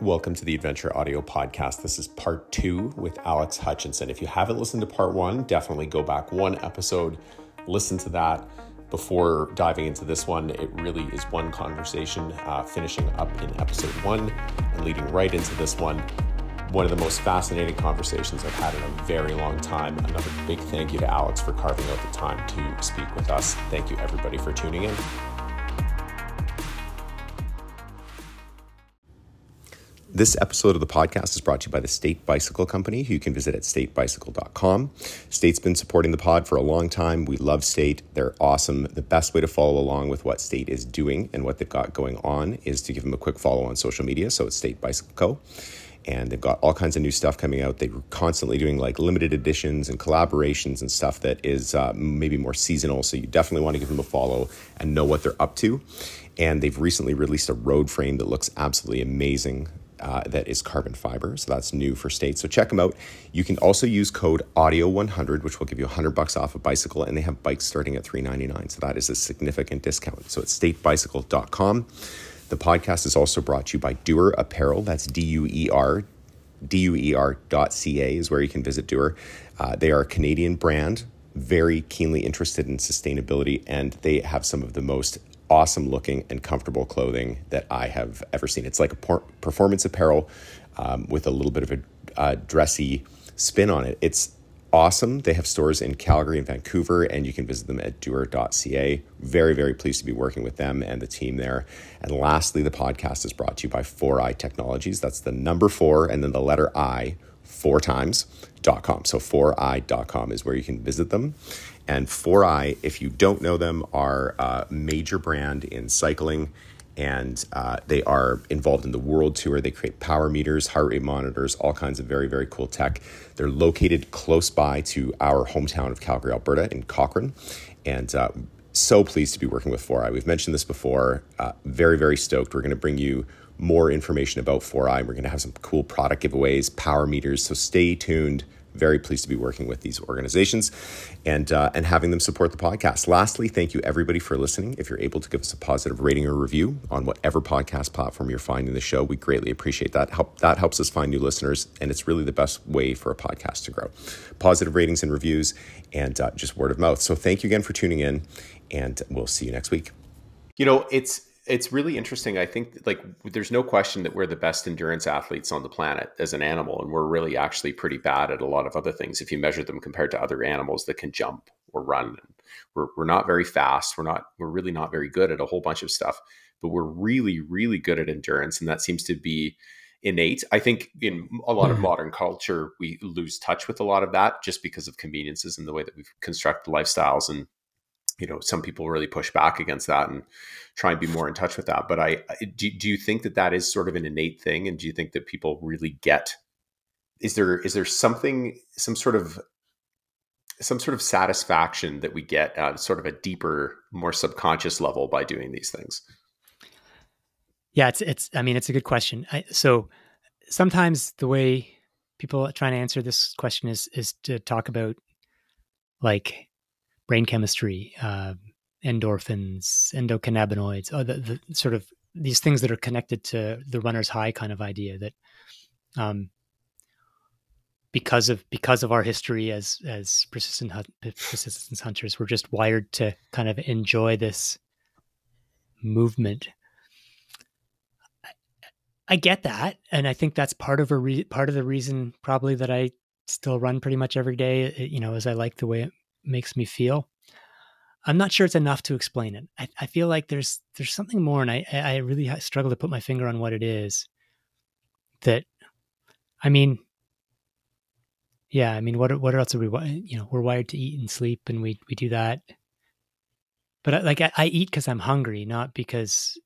Welcome to the Adventure Audio Podcast. This is part two with Alex Hutchinson. If you haven't listened to part one, definitely go back one episode, listen to that before diving into this one. It really is one conversation, uh, finishing up in episode one and leading right into this one. One of the most fascinating conversations I've had in a very long time. Another big thank you to Alex for carving out the time to speak with us. Thank you, everybody, for tuning in. This episode of the podcast is brought to you by the State Bicycle Company, who you can visit at statebicycle.com. State's been supporting the pod for a long time. We love State. They're awesome. The best way to follow along with what State is doing and what they've got going on is to give them a quick follow on social media. So it's State Bicycle Co. And they've got all kinds of new stuff coming out. They're constantly doing like limited editions and collaborations and stuff that is uh, maybe more seasonal. So you definitely want to give them a follow and know what they're up to. And they've recently released a road frame that looks absolutely amazing uh, that is carbon fiber. So that's new for state. So check them out. You can also use code audio100, which will give you 100 bucks off a bicycle, and they have bikes starting at 399. So that is a significant discount. So it's statebicycle.com. The podcast is also brought to you by Duer Apparel. That's D U E R. DUER.ca is where you can visit Duer. Uh, they are a Canadian brand, very keenly interested in sustainability, and they have some of the most awesome looking and comfortable clothing that I have ever seen. It's like a por- performance apparel um, with a little bit of a uh, dressy spin on it. It's awesome. They have stores in Calgary and Vancouver, and you can visit them at duer.ca. Very, very pleased to be working with them and the team there. And lastly, the podcast is brought to you by 4iiii Technologies. That's the number four and then the letter I four times. .com. So 4iiii.com is where you can visit them. And 4iiii, if you don't know them, are a major brand in cycling and uh, they are involved in the world tour. They create power meters, heart rate monitors, all kinds of very, very cool tech. They're located close by to our hometown of Calgary, Alberta, in Cochrane. And uh, so pleased to be working with 4iiii. We've mentioned this before. Uh, very, very stoked. We're going to bring you more information about 4iiii. We're going to have some cool product giveaways, power meters. So stay tuned very pleased to be working with these organizations and uh, and having them support the podcast. Lastly, thank you everybody for listening. If you're able to give us a positive rating or review on whatever podcast platform you're finding the show, we greatly appreciate that. Help that helps us find new listeners, and it's really the best way for a podcast to grow. Positive ratings and reviews, and uh, just word of mouth. So thank you again for tuning in, and we'll see you next week. You know, it's it's really interesting. I think like there's no question that we're the best endurance athletes on the planet as an animal, and we're really actually pretty bad at a lot of other things if you measure them compared to other animals that can jump or run. We're we're not very fast. We're not we're really not very good at a whole bunch of stuff, but we're really really good at endurance, and that seems to be innate. I think in a lot of mm-hmm. modern culture, we lose touch with a lot of that just because of conveniences and the way that we've constructed lifestyles and you know some people really push back against that and try and be more in touch with that but i do, do you think that that is sort of an innate thing? And do you think that people really get is there is there something some sort of some sort of satisfaction that we get at sort of a deeper more subconscious level by doing these things? Yeah it's it's i mean it's a good question. I, so sometimes the way people trying to answer this question is is to talk about like brain chemistry, uh, endorphins, endocannabinoids, oh, the, the, sort of these things that are connected to the runner's high kind of idea that um, because of because of our history as as persistent persistence hunters, we're just wired to kind of enjoy this movement. I, I get that, and I think that's part of a re- part of the reason probably that I still run pretty much every day. You know, as I like the way it makes me feel. I'm not sure it's enough to explain it. I, I feel like there's there's something more, and I I really struggle to put my finger on what it is. That, I mean, yeah, I mean, what what else are we? You know, we're wired to eat and sleep, and we we do that. But I, like I, I eat because I'm hungry, not because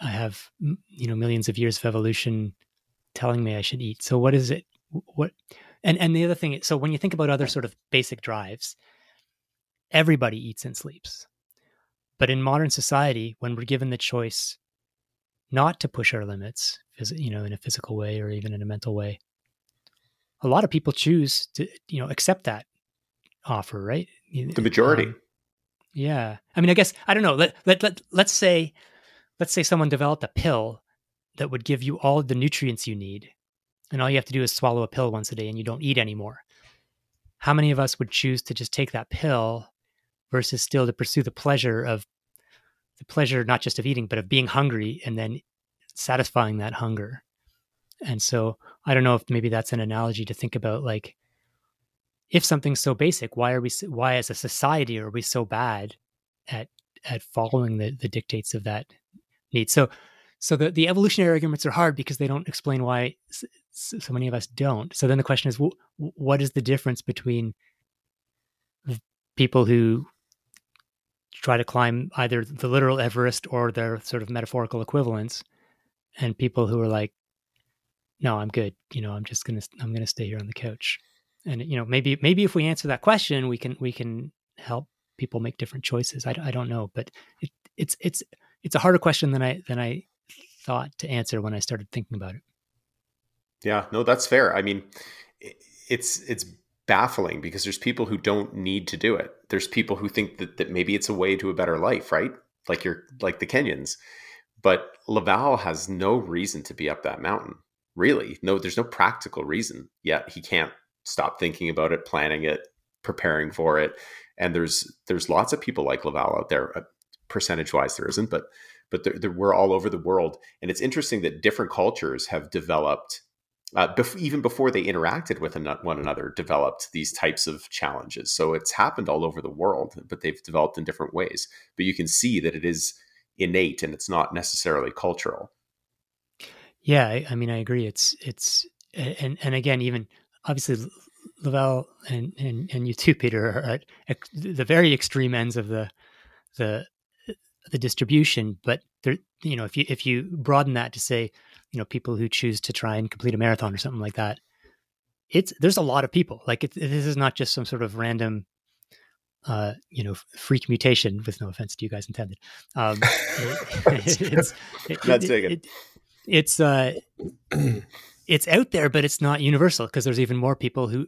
I have you know millions of years of evolution telling me I should eat. So what is it? What? And and the other thing, so when you think about other sort of basic drives, everybody eats and sleeps. But in modern society, when we're given the choice not to push our limits, you know, in a physical way or even in a mental way, a lot of people choose to, you know, accept that offer, right? The majority. Um, yeah. I mean, I guess I don't know. Let let let let's say let's say someone developed a pill that would give you all the nutrients you need and all you have to do is swallow a pill once a day and you don't eat anymore how many of us would choose to just take that pill versus still to pursue the pleasure of the pleasure not just of eating but of being hungry and then satisfying that hunger. And so i don't know if maybe that's an analogy to think about like if something's so basic why are we why as a society are we so bad at at following the the dictates of that need? So so the, the evolutionary arguments are hard because they don't explain why so many of us don't. So then the question is what is the difference between people who try to climb either the literal everest or their sort of metaphorical equivalents. And people who are like no i'm good. You know i'm just gonna i'm gonna stay here on the couch. And you know maybe maybe if we answer that question we can we can help people make different choices. I, I don't know but it, it's it's it's a harder question than i than i thought to answer when i started thinking about it. Yeah no that's fair. I mean it's it's baffling because there's people who don't need to do it there's people who think that, that maybe it's a way to a better life right like you're like the kenyans but laval has no reason to be up that mountain really no there's no practical reason yet he can't stop thinking about it, planning it, preparing for it. And there's there's lots of people like Laval out there. Uh, percentage wise, there isn't, but but we're all over the world. And it's interesting that different cultures have developed. Uh, bef- even before they interacted with one another, developed these types of challenges. So it's happened all over the world, but they've developed in different ways. But you can see that it is innate and it's not necessarily cultural. Yeah, I, I mean, I agree. It's it's and and again, even obviously Laval and, and, and you too, Peter, are at the very extreme ends of the the the distribution. But there, you know, if you if you broaden that to say, you know, people who choose to try and complete a marathon or something like that, it's there's a lot of people. Like it, this is not just some sort of random, uh, you know, freak mutation. With no offense to you guys intended. Um, it, it's it, it's uh it's out there, but it's not universal because there's even more people who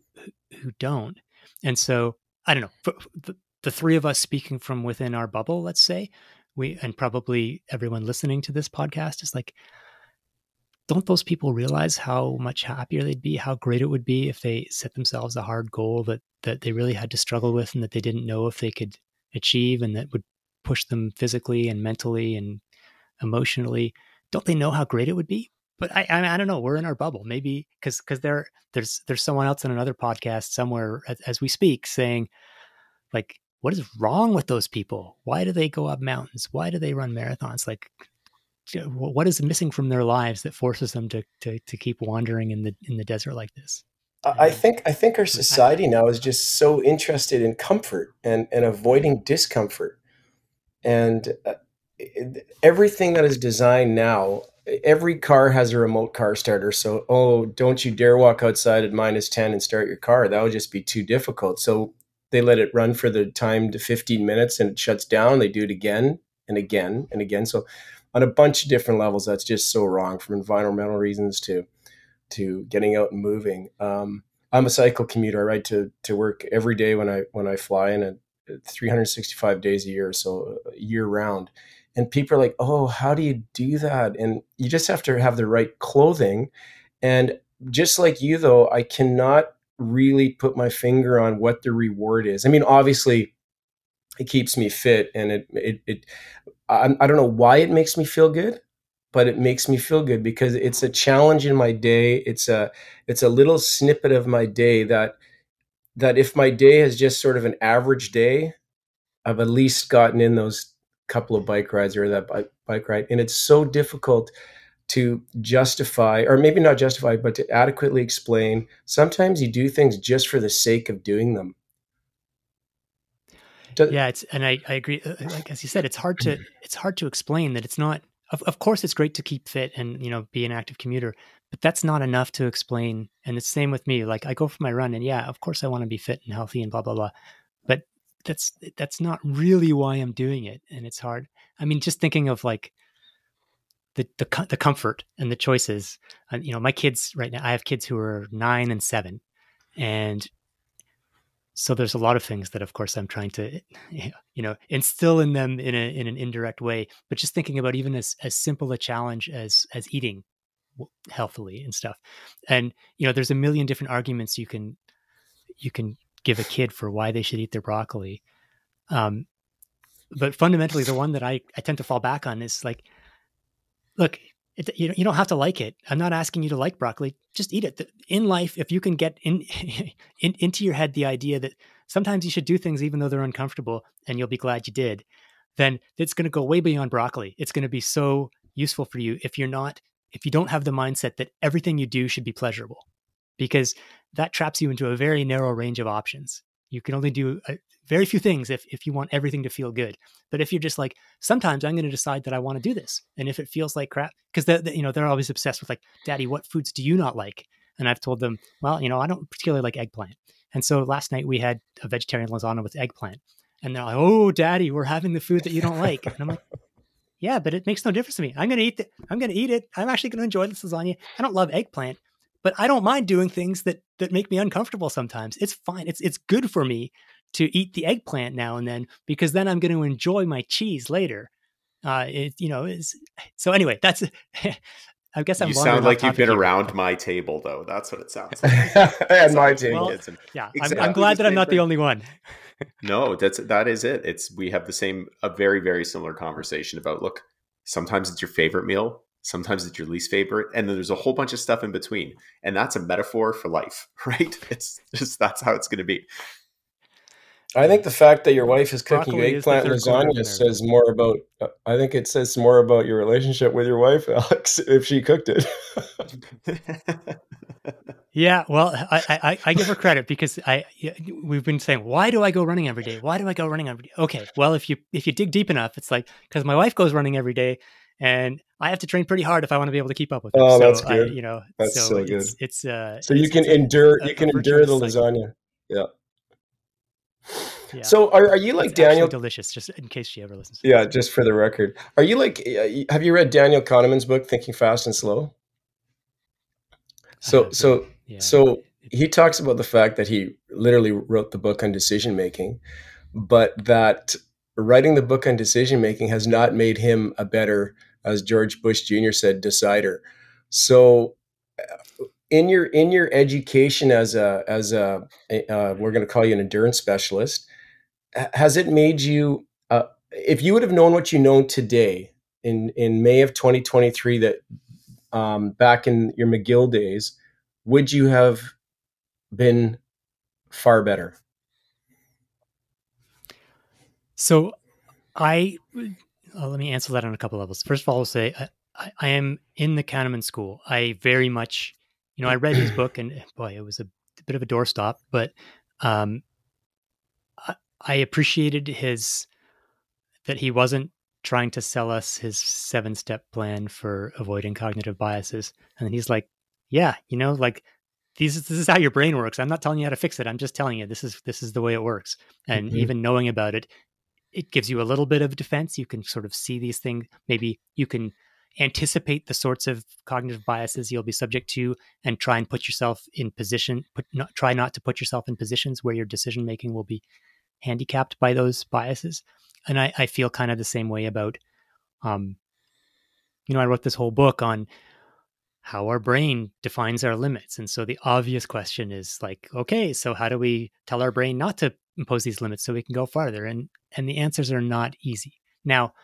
who don't. And so I don't know. The, the three of us speaking from within our bubble, let's say, we and probably everyone listening to this podcast is like, don't those people realize how much happier they'd be, how great it would be if they set themselves a hard goal that that they really had to struggle with and that they didn't know if they could achieve and that would push them physically and mentally and emotionally? Don't they know how great it would be? but I, I, I don't know. We're in our bubble, maybe because because there there's there's someone else in another podcast somewhere as, as, we speak saying, like, what is wrong with those people? Why do they go up mountains? Why do they run marathons? Like, what is missing from their lives that forces them to to to keep wandering in the in the desert like this? I think I think our society now is just so interested in comfort and and avoiding discomfort, and uh, everything that is designed now every car has a remote car starter. So, oh, don't you dare walk outside at minus 10 and start your car. That would just be too difficult. So they let it run for the time to 15 minutes and it shuts down. They do it again and again and again. So on a bunch of different levels, that's just so wrong from environmental reasons to to getting out and moving. Um, I'm a cycle commuter. I ride to to work every day when I when I fly in a 365 days a year, so year round and people are like oh how do you do that and you just have to have the right clothing and just like you though i cannot really put my finger on what the reward is i mean obviously it keeps me fit and it it, it I, I don't know why it makes me feel good but it makes me feel good because it's a challenge in my day. It's a it's a little snippet of my day that that if my day is just sort of an average day i've at least gotten in those couple of bike rides or that bike, bike ride. And it's so difficult to justify or maybe not justify but to adequately explain. Sometimes you do things just for the sake of doing them Does, yeah it's and I, I agree uh, like as you said it's hard to it's hard to explain that it's not of, of course it's great to keep fit and you know be an active commuter but that's not enough to explain and it's same with me like i go for my run and yeah of course i want to be fit and healthy and blah blah blah but that's that's not really why I'm doing it, and it's hard. I mean, just thinking of like the the the comfort and the choices. And you know, my kids right now, I have kids who are nine and seven, and so there's a lot of things that of course i'm trying to you know instill in them in a in an indirect way but just thinking about even as as simple a challenge as as eating healthily and stuff. And you know there's a million different arguments you can you can give a kid for why they should eat their broccoli. Um but fundamentally the one that i i tend to fall back on is like look it, you, you don't have to like it. I'm not asking you to like broccoli. Just eat it. In life, if you can get in, in into your head the idea that sometimes you should do things even though they're uncomfortable, and you'll be glad you did, then it's going to go way beyond broccoli. It's going to be so useful for you if you're not if you don't have the mindset that everything you do should be pleasurable, because that traps you into a very narrow range of options. You can only do a, very few things if if you want everything to feel good. But if you're just like, sometimes I'm going to decide that I want to do this, and if it feels like crap, because you know they're always obsessed with like, Daddy, what foods do you not like? And I've told them, well, you know, I don't particularly like eggplant. And so last night we had a vegetarian lasagna with eggplant, and they're like, oh, Daddy, we're having the food that you don't like. And I'm like. Yeah, but it makes no difference to me. I'm gonna eat it. I'm gonna eat it. I'm actually gonna enjoy this lasagna. I don't love eggplant, but I don't mind doing things that that make me uncomfortable sometimes. It's fine. It's it's good for me to eat the eggplant now and then because then I'm going to enjoy my cheese later. Uh, it, you know, is so anyway. That's I guess I'm. You sound like you've been here. around my table, though. That's what it sounds like. and my table. Well, yeah, exactly I'm, I'm, glad that I'm not the only one. no, that's that is it. It's we have the same, a very very similar conversation about. Look, sometimes it's your favorite meal, sometimes it's your least favorite, and then there's a whole bunch of stuff in between, and that's a metaphor for life, right? It's just that's how it's going to be. I think the fact that your wife is cooking Broccoli eggplant is lasagna says more about. Uh, I think it says more about your relationship with your wife, Alex, if she cooked it. yeah, well, I, I, I give her credit because I we've been saying, why do I go running every day? Why do I go running every day? Okay, well, if you if you dig deep enough, it's like because my wife goes running every day, and I have to train pretty hard if I want to be able to keep up with her. Oh, so that's good. I, you know, that's so, so good. It's, it's uh, so you can endure you can endure the lasagna. Yeah. Yeah. So are, are you like it's Daniel? Delicious, just in case she ever listens. Yeah, just for the record, are you like? Have you read Daniel Kahneman's book, Thinking Fast and Slow? So so yeah. so he talks about the fact that he literally wrote the book on decision making, but that writing the book on decision making has not made him a better, as George Bush Jr. said, decider. So in your in your education as a as a uh, we're going to call you an endurance specialist has it made you uh, if you would have known what you know today in in may of 2023 that um, back in your mcgill days would you have been far better? So i uh, let me answer that on a couple levels. First of all i'll say I, I am in the kahneman school. I very much you know, I read his book and boy, it was a, a bit of a doorstop, but um, I, I appreciated his that he wasn't trying to sell us his seven step plan for avoiding cognitive biases. And then he's like, yeah, you know, like these, this is how your brain works. I'm not telling you how to fix it. I'm just telling you this is, this is the way it works. And mm-hmm. even knowing about it, it gives you a little bit of defense. You can sort of see these things. Maybe you can anticipate the sorts of cognitive biases you'll be subject to and try and put yourself in position put not, try not to put yourself in positions where your decision making will be handicapped by those biases. And I, I feel kind of the same way about um you know i wrote this whole book on how our brain defines our limits. And so the obvious question is like okay so how do we tell our brain not to impose these limits so we can go farther? And and the answers are not easy. Now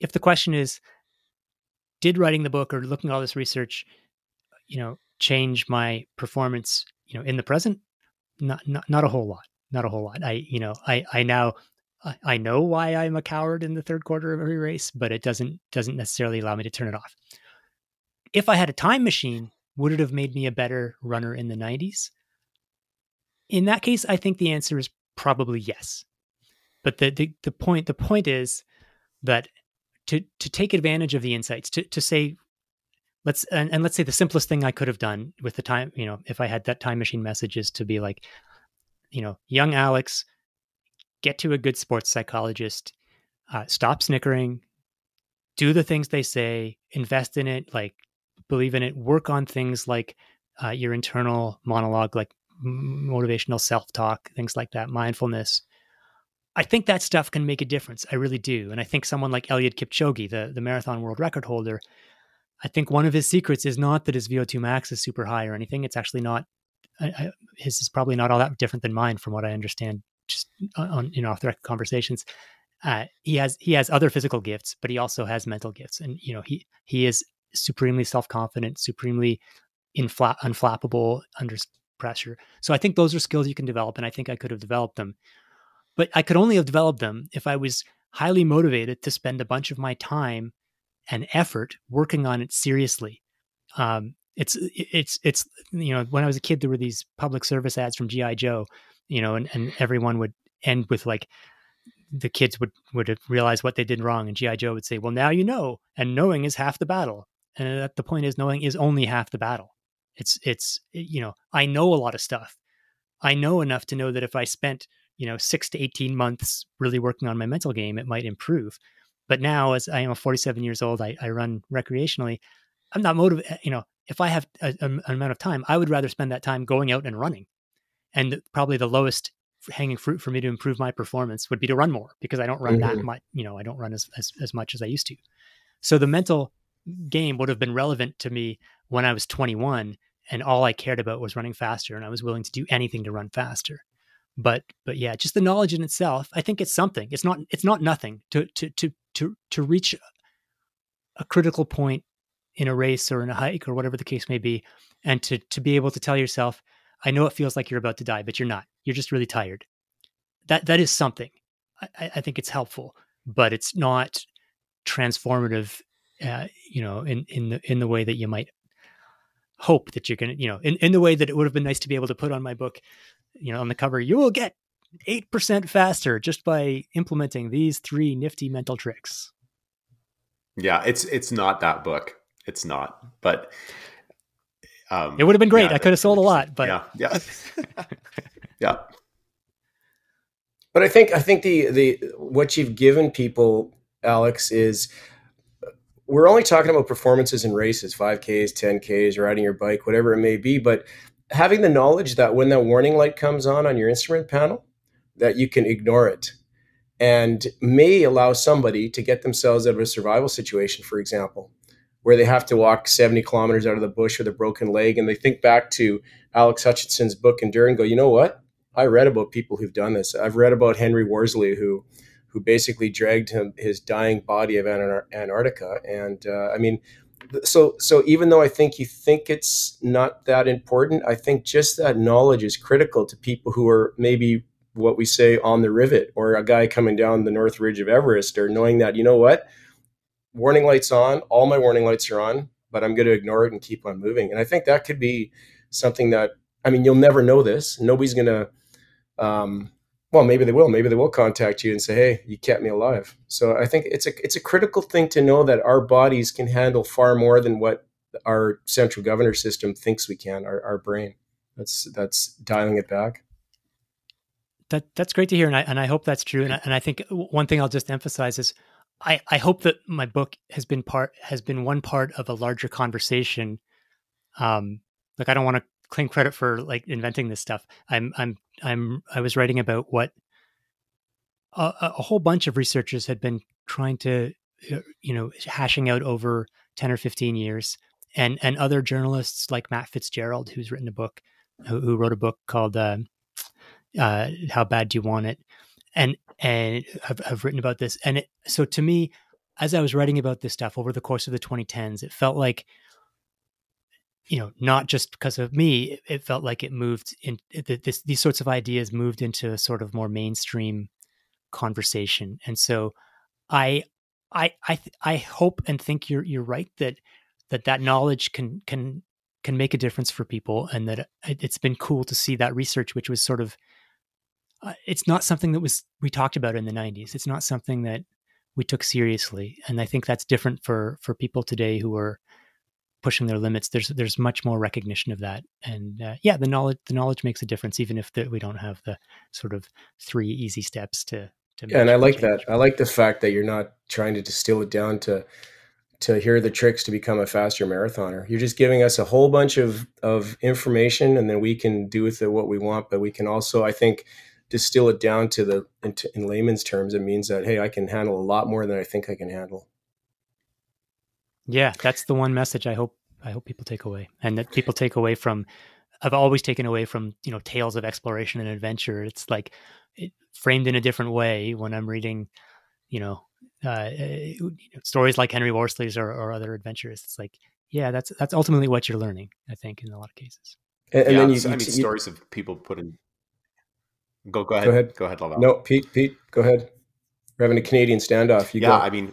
if the question is did writing the book or looking at all this research, you know, change my performance, you know, in the present? Not, not, not a whole lot. Not a whole lot. I, you know, I, I now, I know why I'm a coward in the third quarter of every race, but it doesn't, doesn't necessarily allow me to turn it off. If I had a time machine, would it have made me a better runner in the 90s? In that case, I think the answer is probably yes. But the, the, the point, the point is that to to take advantage of the insights to to say let's and, and, let's say the simplest thing i could have done with the time you know if i had that time machine message is to be like you know young alex get to a good sports psychologist uh, stop snickering do the things they say invest in it like believe in it work on things like uh, your internal monologue like motivational self-talk, things like that, mindfulness. I think that stuff can make a difference. I really do. And I think someone like Eliud Kipchoge, the, the marathon world record holder, I think one of his secrets is not that his VO2 max is super high or anything. It's actually not, I, I, his is probably not all that different than mine from what I understand just on, you know, off the record conversations. Uh, he has, he has other physical gifts, but he also has mental gifts. And, you know, he, he is supremely self-confident, supremely infla- unflappable under pressure. So I think those are skills you can develop. And I think I could have developed them but I could only have developed them if I was highly motivated to spend a bunch of my time and effort working on it seriously. Um, it's it's it's you know when I was a kid there were these public service ads from GI Joe, you know, and, and everyone would end with like the kids would would realize what they did wrong, and GI Joe would say, "Well, now you know, and knowing is half the battle." And the point is, knowing is only half the battle. It's it's you know I know a lot of stuff. I know enough to know that if I spent you know, six to 18 months really working on my mental game, it might improve. But now, as I am 47 years old, I, I run recreationally. I'm not motivated. Eh, you know, if I have a, a, an amount of time, I would rather spend that time going out and running. And probably the lowest hanging fruit for me to improve my performance would be to run more because I don't run mm-hmm. that much. You know, I don't run as, as as much as I used to. So the mental game would have been relevant to me when I was 21, and all I cared about was running faster, and I was willing to do anything to run faster but but yeah just the knowledge in itself i think it's something. It's not it's not nothing to to to to to reach a critical point in a race or in a hike or whatever the case may be and to to be able to tell yourself i know it feels like you're about to die but you're not. You're just really tired. That that is something. I, I think it's helpful but it's not transformative uh, you know in in the in the way that you might hope that you're going to you know in, in the way that it would have been nice to be able to put on my book you know, on the cover, you will get 8% faster just by implementing these three nifty mental tricks. Yeah, it's it's not that book. It's not. But um, it would have been great. Yeah, I could have sold a lot, but yeah, yeah. yeah. But I think I think the the what you've given people, Alex, is we're only talking about performances in races, 5Ks, 10Ks, riding your bike, whatever it may be, but having the knowledge that when that warning light comes on on your instrument panel, that you can ignore it and may allow somebody to get themselves out of a survival situation, for example, where they have to walk 70 kilometers out of the bush with a broken leg. And they think back to Alex Hutchinson's book Endure and go, you know what? I read about people who've done this. I've read about Henry Worsley, who who basically dragged him his dying body of Antarctica. And uh, I mean, so so even though I think you think it's not that important, I think just that knowledge is critical to people who are maybe what we say on the rivet or a guy coming down the north ridge of Everest or knowing that you know what? Warning lights on. All my warning lights are on but I'm going to ignore it and keep on moving. And I think that could be something that I mean you'll never know this. Nobody's going to um, well maybe they will maybe they will contact you and say hey you kept me alive. So i think it's a it's a critical thing to know that our bodies can handle far more than what our central governor system thinks we can our, our brain. That's that's dialing it back. That that's great to hear and i and i hope that's true and I, and I think one thing i'll just emphasize is i i hope that my book has been part has been one part of a larger conversation. Um like i don't want to claim credit for like inventing this stuff. I'm I'm I'm I was writing about what a, a whole bunch of researchers had been trying to uh, you know hashing out over 10 or 15 years and and other journalists like Matt Fitzgerald who's written a book who, who wrote a book called uh, uh, how bad do you want it and and have, have written about this and it, so to me as I was writing about this stuff over the course of the 2010s it felt like you know, not just because of me, it felt like it moved in this, these sorts of ideas moved into a sort of more mainstream conversation. And so I, I, I, I hope and think you're, you're right that, that that knowledge can, can, can make a difference for people. And that it's been cool to see that research, which was sort of, uh, it's not something that was, we talked about in the nineties. It's not something that we took seriously. And I think that's different for, for people today who are, pushing their limits there's there's much more recognition of that and uh, yeah the knowledge the knowledge makes a difference even if the, we don't have the sort of three easy steps to to yeah, and i like change. that i like the fact that you're not trying to distill it down to to hear the tricks to become a faster marathoner. You're just giving us a whole bunch of of information, and then we can do with it what we want. But we can also, I think, distill it down to the in, in layman's terms. It means that hey, I can handle a lot more than I think I can handle. Yeah, that's the one message I hope I hope people take away, and that people take away from. I've always taken away from you know tales of exploration and adventure. It's like it, framed in a different way when I'm reading, you know, uh, stories like Henry Worsley's or, or, other adventures. It's like, yeah, that's that's ultimately what you're learning. I think in a lot of cases. And, and yeah, then you, I mean, you, stories of people putting. Go go ahead. Go ahead. Go ahead, Laval. No, Pete. Pete, go ahead. We're having a Canadian standoff. You yeah, go. I mean,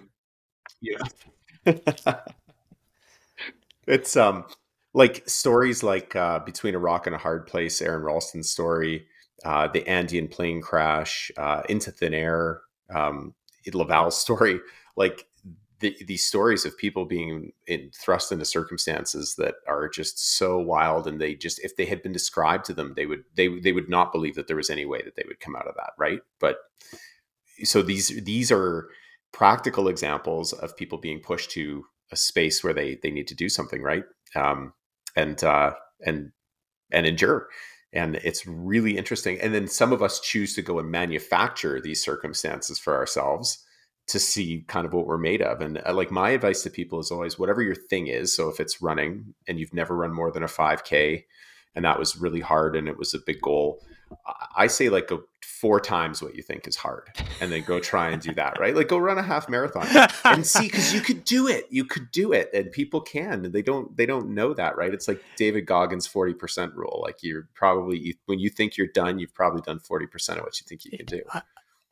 yeah. it's um like stories like uh, between a rock and a hard place. Aron Ralston's story, uh, the Andean plane crash, uh, into thin air. Um, Laval's story, like the, these stories of people being in, thrust into circumstances that are just so wild, and they just if they had been described to them, they would they they would not believe that there was any way that they would come out of that, right? But so these these are practical examples of people being pushed to a space where they they need to do something, right? Um, and uh, and and endure. And it's really interesting. And then some of us choose to go and manufacture these circumstances for ourselves to see kind of what we're made of. And uh, like my advice to people is always whatever your thing is so if it's running and you've never run more than a 5k and that was really hard and it was a big goal i say like go four times what you think is hard and then go try and do that right? Like go run a half marathon. And see because you could do it. You could do it and people can. And they don't they don't know that right? It's like david goggins 40% rule. Like you're probably when you think you're done you've probably done 40% of what you think you can do.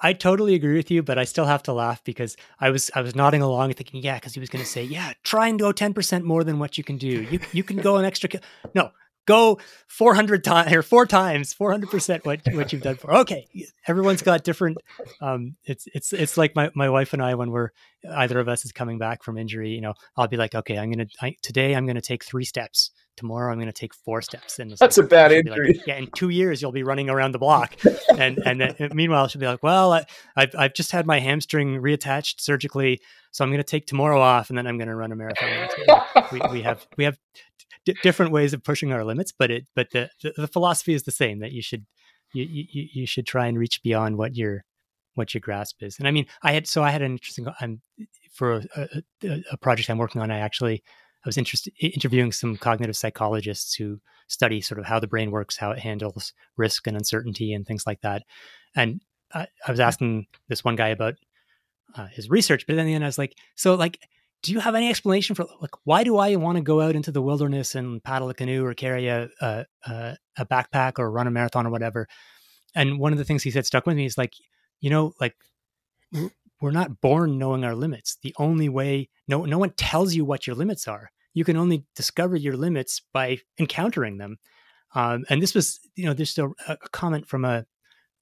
I, totally agree with you, but I still have to laugh because I was I was nodding along and thinking, yeah, because he was going to say, yeah, try and go ten percent more than what you can do. You you can go an extra. No, go 400 times or four times 400% what what you've done for okay everyone's got different um it's it's it's like my, my wife and i when we're either of us is coming back from injury you know i'll be like okay i'm gonna I, today i'm gonna take three steps tomorrow i'm gonna take four steps and that's like, a bad injury like, yeah in two years you'll be running around the block and and then meanwhile she'll be like well I, I've, I've just had my hamstring reattached surgically so i'm gonna take tomorrow off and then i'm gonna run a marathon we, we have we have d- different ways of pushing our limits, but it but the, the, the philosophy is the same that you should you, you you should try and reach beyond what your what your grasp is. And I mean, I had so I had an interesting I'm for a, a, a project I'm working on. I actually I was interested interviewing some cognitive psychologists who study sort of how the brain works, how it handles risk and uncertainty and things like that. And I, I was asking this one guy about uh, his research, but then the end I was like, so like do you have any explanation for like why do I want to go out into the wilderness and paddle a canoe or carry a, a, a backpack or run a marathon or whatever? And one of the things he said stuck with me is like, you know, like we're not born knowing our limits. The only way no no one tells you what your limits are. You can only discover your limits by encountering them. Um, and this was, you know, there's a, a comment from a,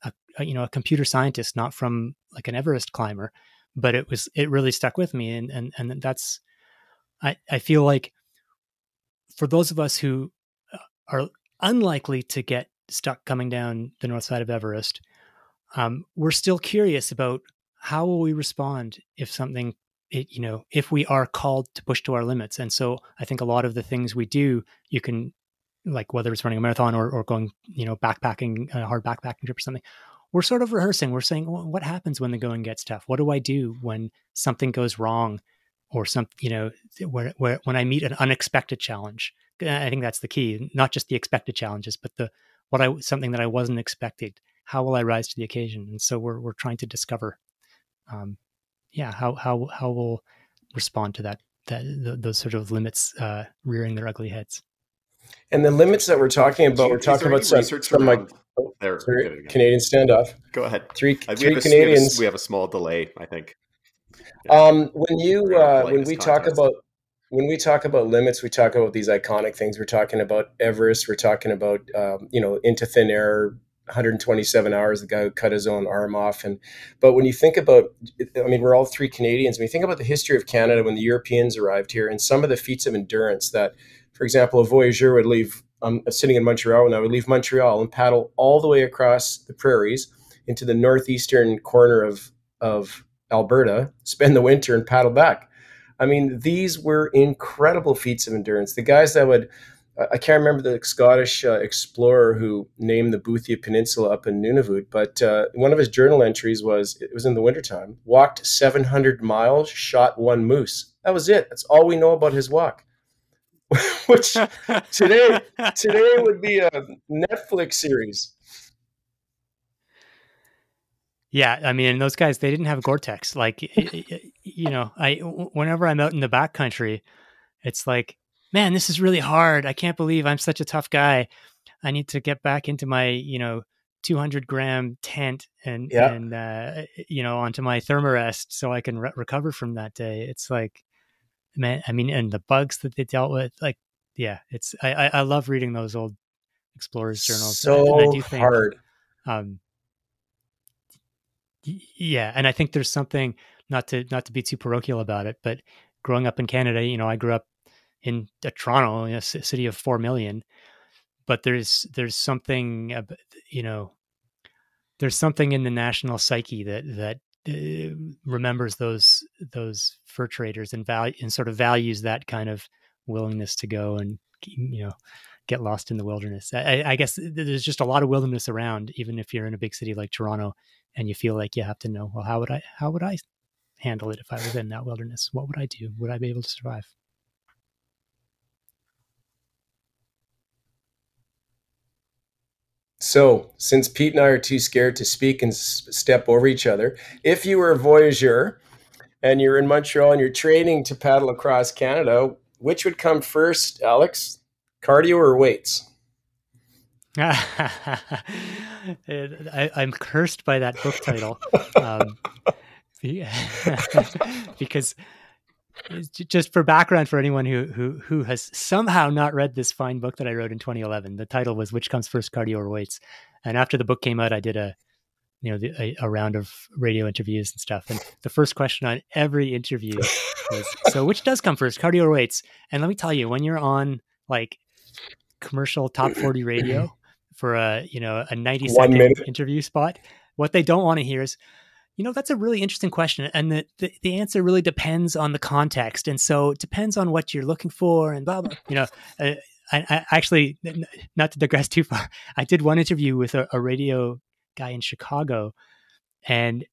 a, a, you know a computer scientist, not from like an Everest climber but it was it really stuck with me and and and that's i i feel like for those of us who uh, are unlikely to get stuck coming down the north side of everest um, we're still curious about how will we respond if something it, you know if we are called to push to our limits. And so i think a lot of the things we do you can like whether it's running a marathon or, or going you know backpacking a hard backpacking trip or something we're sort of rehearsing. We're saying, well, what happens when the going gets tough? What do I do when something goes wrong or some, you know, where, where, when I meet an unexpected challenge? I think that's the key, not just the expected challenges, but the, what I, something that I wasn't expected. How will I rise to the occasion? And so we're, we're trying to discover, um, yeah, how, how, how we'll respond to that, that, those sort of limits, uh, rearing their ugly heads. And the limits that we're talking about, we're talking about some, some like oh, there, Canadian standoff. Go ahead. Three, uh, three we Canadians. A, we have a small delay, I think. Yeah. Um, when you uh, when we contest. talk about when we talk about limits, we talk about these iconic things. We're talking about Everest. We're talking about um, you know into thin air, 127 hours. The guy who cut his own arm off. And but when you think about, I mean, we're all three Canadians. When you think about the history of Canada when the Europeans arrived here, and some of the feats of endurance that for example, a voyageur would leave, I'm sitting in Montreal, and I would leave Montreal and paddle all the way across the prairies into the northeastern corner of, of Alberta, spend the winter and paddle back. I mean, these were incredible feats of endurance. The guys that would, I can't remember the Scottish uh, explorer who named the Boothia Peninsula up in Nunavut, but uh, one of his journal entries was it was in the wintertime, walked 700 miles, shot one moose. That was it. That's all we know about his walk. Which today today would be a Netflix series. Yeah, I mean, those guys they didn't have Gore-Tex. Like, you know, I whenever I'm out in the backcountry, it's like, man, this is really hard. I can't believe I'm such a tough guy. I need to get back into my, you know, 200 gram tent and yeah. and uh, you know onto my thermarest so I can re- recover from that day. It's like, I mean, and the bugs that they dealt with, like, yeah, it's I I, I love reading those old explorers journals. So and I do think, hard. Um, yeah, and I think there's something not to not to be too parochial about it, but growing up in Canada, you know, I grew up in uh, Toronto, in a city of four million, but there's there's something, you know, there's something in the national psyche that that Eh, remembers those those fur traders and value and sort of values that kind of willingness to go and you know get lost in the wilderness. I, I guess there's just a lot of wilderness around, even if you're in a big city like Toronto and you feel like you have to know well how would i how would i handle it if i was in that wilderness? What would i do? Would i be able to survive so since pete and i are too scared to speak and step over each other if you were a voyageur and you're in montreal and you're training to paddle across canada which would come first alex? Cardio or weights? I, am cursed by that book title um, because just for background for anyone who who who has somehow not read this fine book that I wrote in 2011. The title was "Which Comes First, Cardio or Weights?" And after the book came out, I did a you know the, a, a, round of radio interviews and stuff. And the first question on every interview was, "So which does come first, cardio or weights?" And let me tell you, when you're on like commercial top 40 radio for a you know a 90 second interview spot what they don't want to hear is you know that's a really interesting question and the, the, the answer really depends on the context and so it depends on what you're looking for and blah blah you know uh, I, I, actually not to digress too far i did one interview with a, a radio guy in chicago and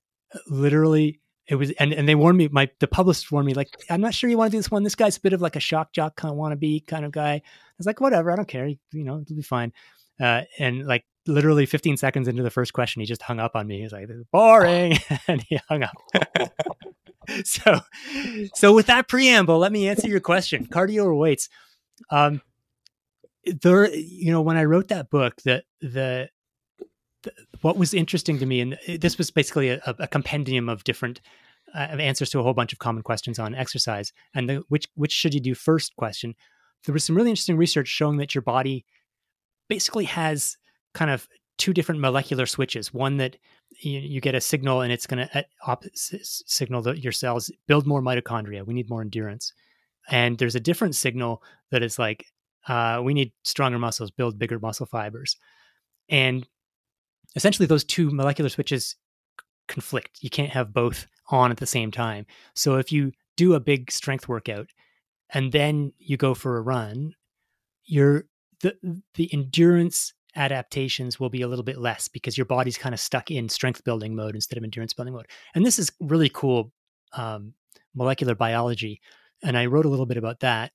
literally it was and, and they warned me my the publicist warned me like i'm not sure you want to do this one this guy's a bit of like a shock jock kind of wannabe kind of guy. I was like whatever i don't care you know it'll be fine. Uh, and like literally 15 seconds into the first question, he just hung up on me. He's like, boring. and he hung up. so, so with that preamble, let me answer your question cardio or weights. Um, there, you know, when I wrote that book, the, the, the what was interesting to me, and this was basically a, a compendium of different uh, answers to a whole bunch of common questions on exercise and the which which should you do first question. There was some really interesting research showing that your body basically has kind of two different molecular switches. One that you, you get a signal and it's going to uh, signal that your cells build more mitochondria. We need more endurance. And there's a different signal that is like, uh, we need stronger muscles, build bigger muscle fibers. And essentially, those two molecular switches conflict. You can't have both on at the same time. So if you do a big strength workout and then you go for a run, you're the the endurance adaptations will be a little bit less because your body's kind of stuck in strength building mode instead of endurance building mode. And this is really cool um, molecular biology. And I wrote a little bit about that.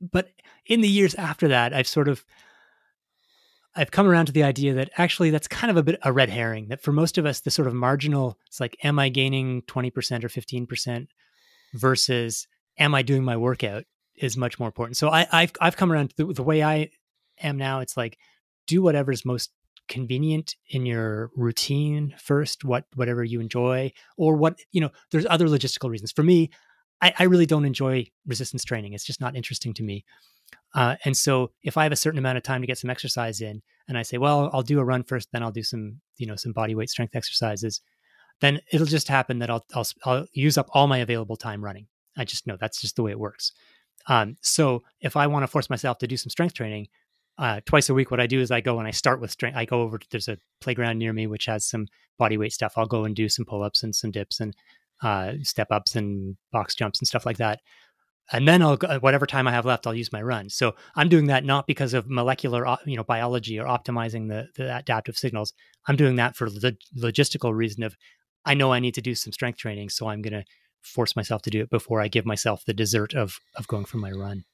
But in the years after that, I've sort of I've come around to the idea that actually that's kind of a bit a red herring. That for most of us, the sort of marginal, it's like, am I gaining 20% or 15% versus am I doing my workout is much more important. So I, have I've come around the, the way I am now, it's like do whatever's most convenient in your routine first, what whatever you enjoy, or what you know. There's other logistical reasons. For me, I, I really don't enjoy resistance training. It's just not interesting to me. Uh, and so, if I have a certain amount of time to get some exercise in, and I say, well, I'll do a run first, then I'll do some, you know, some body weight strength exercises, then it'll just happen that I'll I'll, I'll use up all my available time running. I just know that's just the way it works. Um, so if I want to force myself to do some strength training, uh, twice a week, what I do is I go and I start with strength. I go over, there's a playground near me which has some body weight stuff. I'll go and do some pull ups and some dips and uh, step ups and box jumps and stuff like that. and then I'll whatever time I have left, I'll use my run. So I'm doing that not because of molecular, you know, biology or optimizing the, the adaptive signals. I'm doing that for the logistical reason of I know I need to do some strength training, so I'm going to force myself to do it before I give myself the dessert of of going for my run.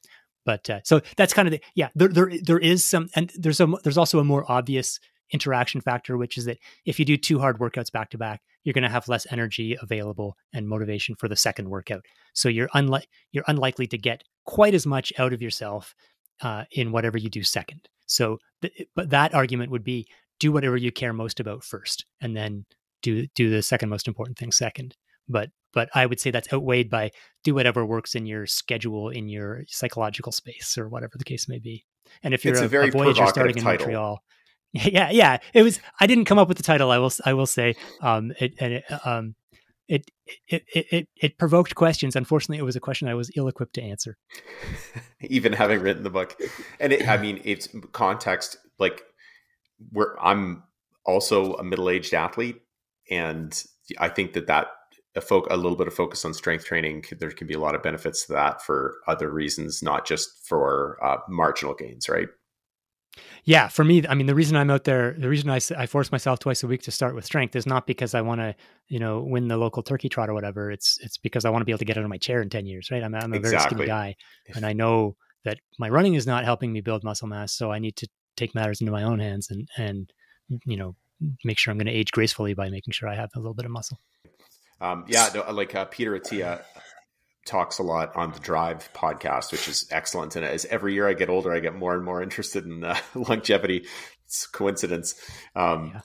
But uh, so that's kind of the yeah. There there there is some, and there's a there's also a more obvious interaction factor, which is that if you do two hard workouts back to back, you're going to have less energy available and motivation for the second workout. So you're unlike you're unlikely to get quite as much out of yourself uh, in whatever you do second. So, th- but that argument would be do whatever you care most about first, and then do do the second most important thing second. But but I would say that's outweighed by do whatever works in your schedule, in your psychological space, or whatever the case may be. And if you're a, a a Voyager starting in title. Montreal, yeah, yeah, it was. I didn't come up with the title. I will. I will say. Um, it and it, um, it, it it it provoked questions. Unfortunately, it was a question I was ill equipped to answer. Even having written the book, and it, I mean, it's context. Like, where I'm also a middle aged athlete, and I think that that a, fo- a little bit of focus on strength training, there can be a lot of benefits to that for other reasons, not just for uh, marginal gains, right? Yeah, for me, I mean, the reason I'm out there, the reason I, I force myself twice a week to start with strength is not because I want to, you know, win the local turkey trot or whatever. It's it's because I want to be able to get out of my chair in ten years, right? I'm, I'm a exactly. very skinny guy, and I know that my running is not helping me build muscle mass, so I need to take matters into my own hands and and you know make sure I'm going to age gracefully by making sure I have a little bit of muscle. Um, yeah, no, like uh, Peter Attia talks a lot on the Drive podcast, which is excellent. And as every year I get older, I get more and more interested in uh, longevity. It's coincidence. Um, yeah.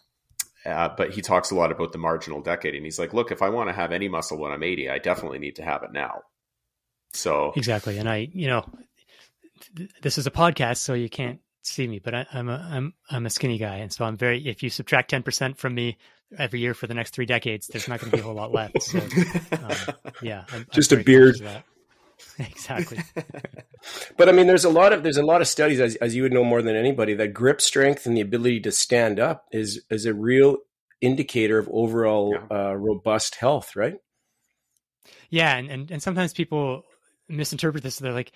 Uh, but he talks a lot about the marginal decade, and he's like, "Look, if I want to have any muscle when I'm 80, I definitely need to have it now." So exactly, and I, you know, th- this is a podcast, so you can't see me, but I, am a I'm I'm a skinny guy, and so I'm very. If you subtract 10 percent from me, every year for the next three decades, there's not going to be a whole lot left. So, um, yeah, I'm, just I'm a beard. exactly. but I mean, there's a lot of there's a lot of studies, as, as you would know more than anybody, that grip strength and the ability to stand up is is a real indicator of overall yeah. uh, robust health, right? Yeah, and, and and sometimes people misinterpret this. They're like,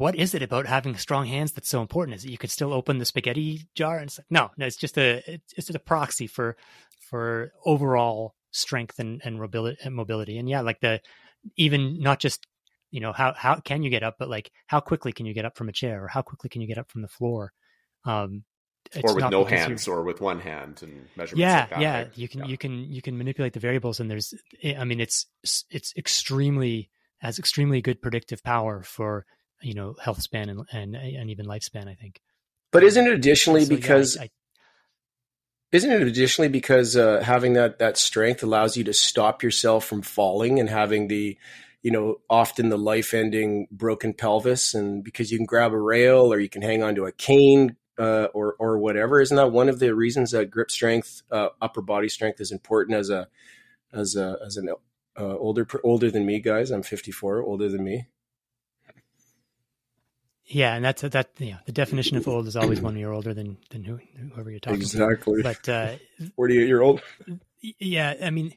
what is it about having strong hands that's so important? Is it you could still open the spaghetti jar and say, no, no, it's just a it's just a proxy for for overall strength and and mobility and yeah, like the even not just you know how how can you get up, but like how quickly can you get up from a chair or how quickly can you get up from the floor? Um, or with no hands or with one hand and measurements yeah like yeah you can yeah. you can you can manipulate the variables and there's i mean it's it's extremely has extremely good predictive power for you know health span and and, and even lifespan i think. But isn't it additionally so, because yeah, I, I, isn't it additionally because uh, having that that strength allows you to stop yourself from falling and having the you know often the life ending broken pelvis? And because you can grab a rail or you can hang onto a cane uh, or or whatever. Isn't that one of the reasons that grip strength uh, upper body strength is important as a as a as an uh, older older than me guys? I'm 54 older than me yeah, and that's that. Yeah, the definition of old is always one year older than than who, whoever you're talking exactly. to. Exactly. But uh, forty-eight year old. Yeah, I mean,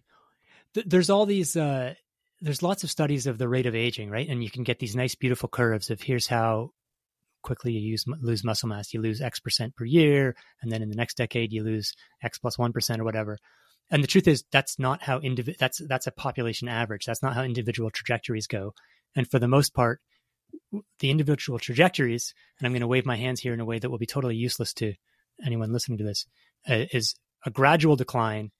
th- there's all these. Uh, there's lots of studies of the rate of aging, right? And you can get these nice, beautiful curves of here's how quickly you use, lose muscle mass. You lose X percent per year, and then in the next decade you lose X plus one percent or whatever. And the truth is, that's not how indiv- That's that's a population average. That's not how individual trajectories go. And for the most part, the individual trajectories, and I'm going to wave my hands here in a way that will be totally useless to anyone listening to this, uh, is a gradual decline.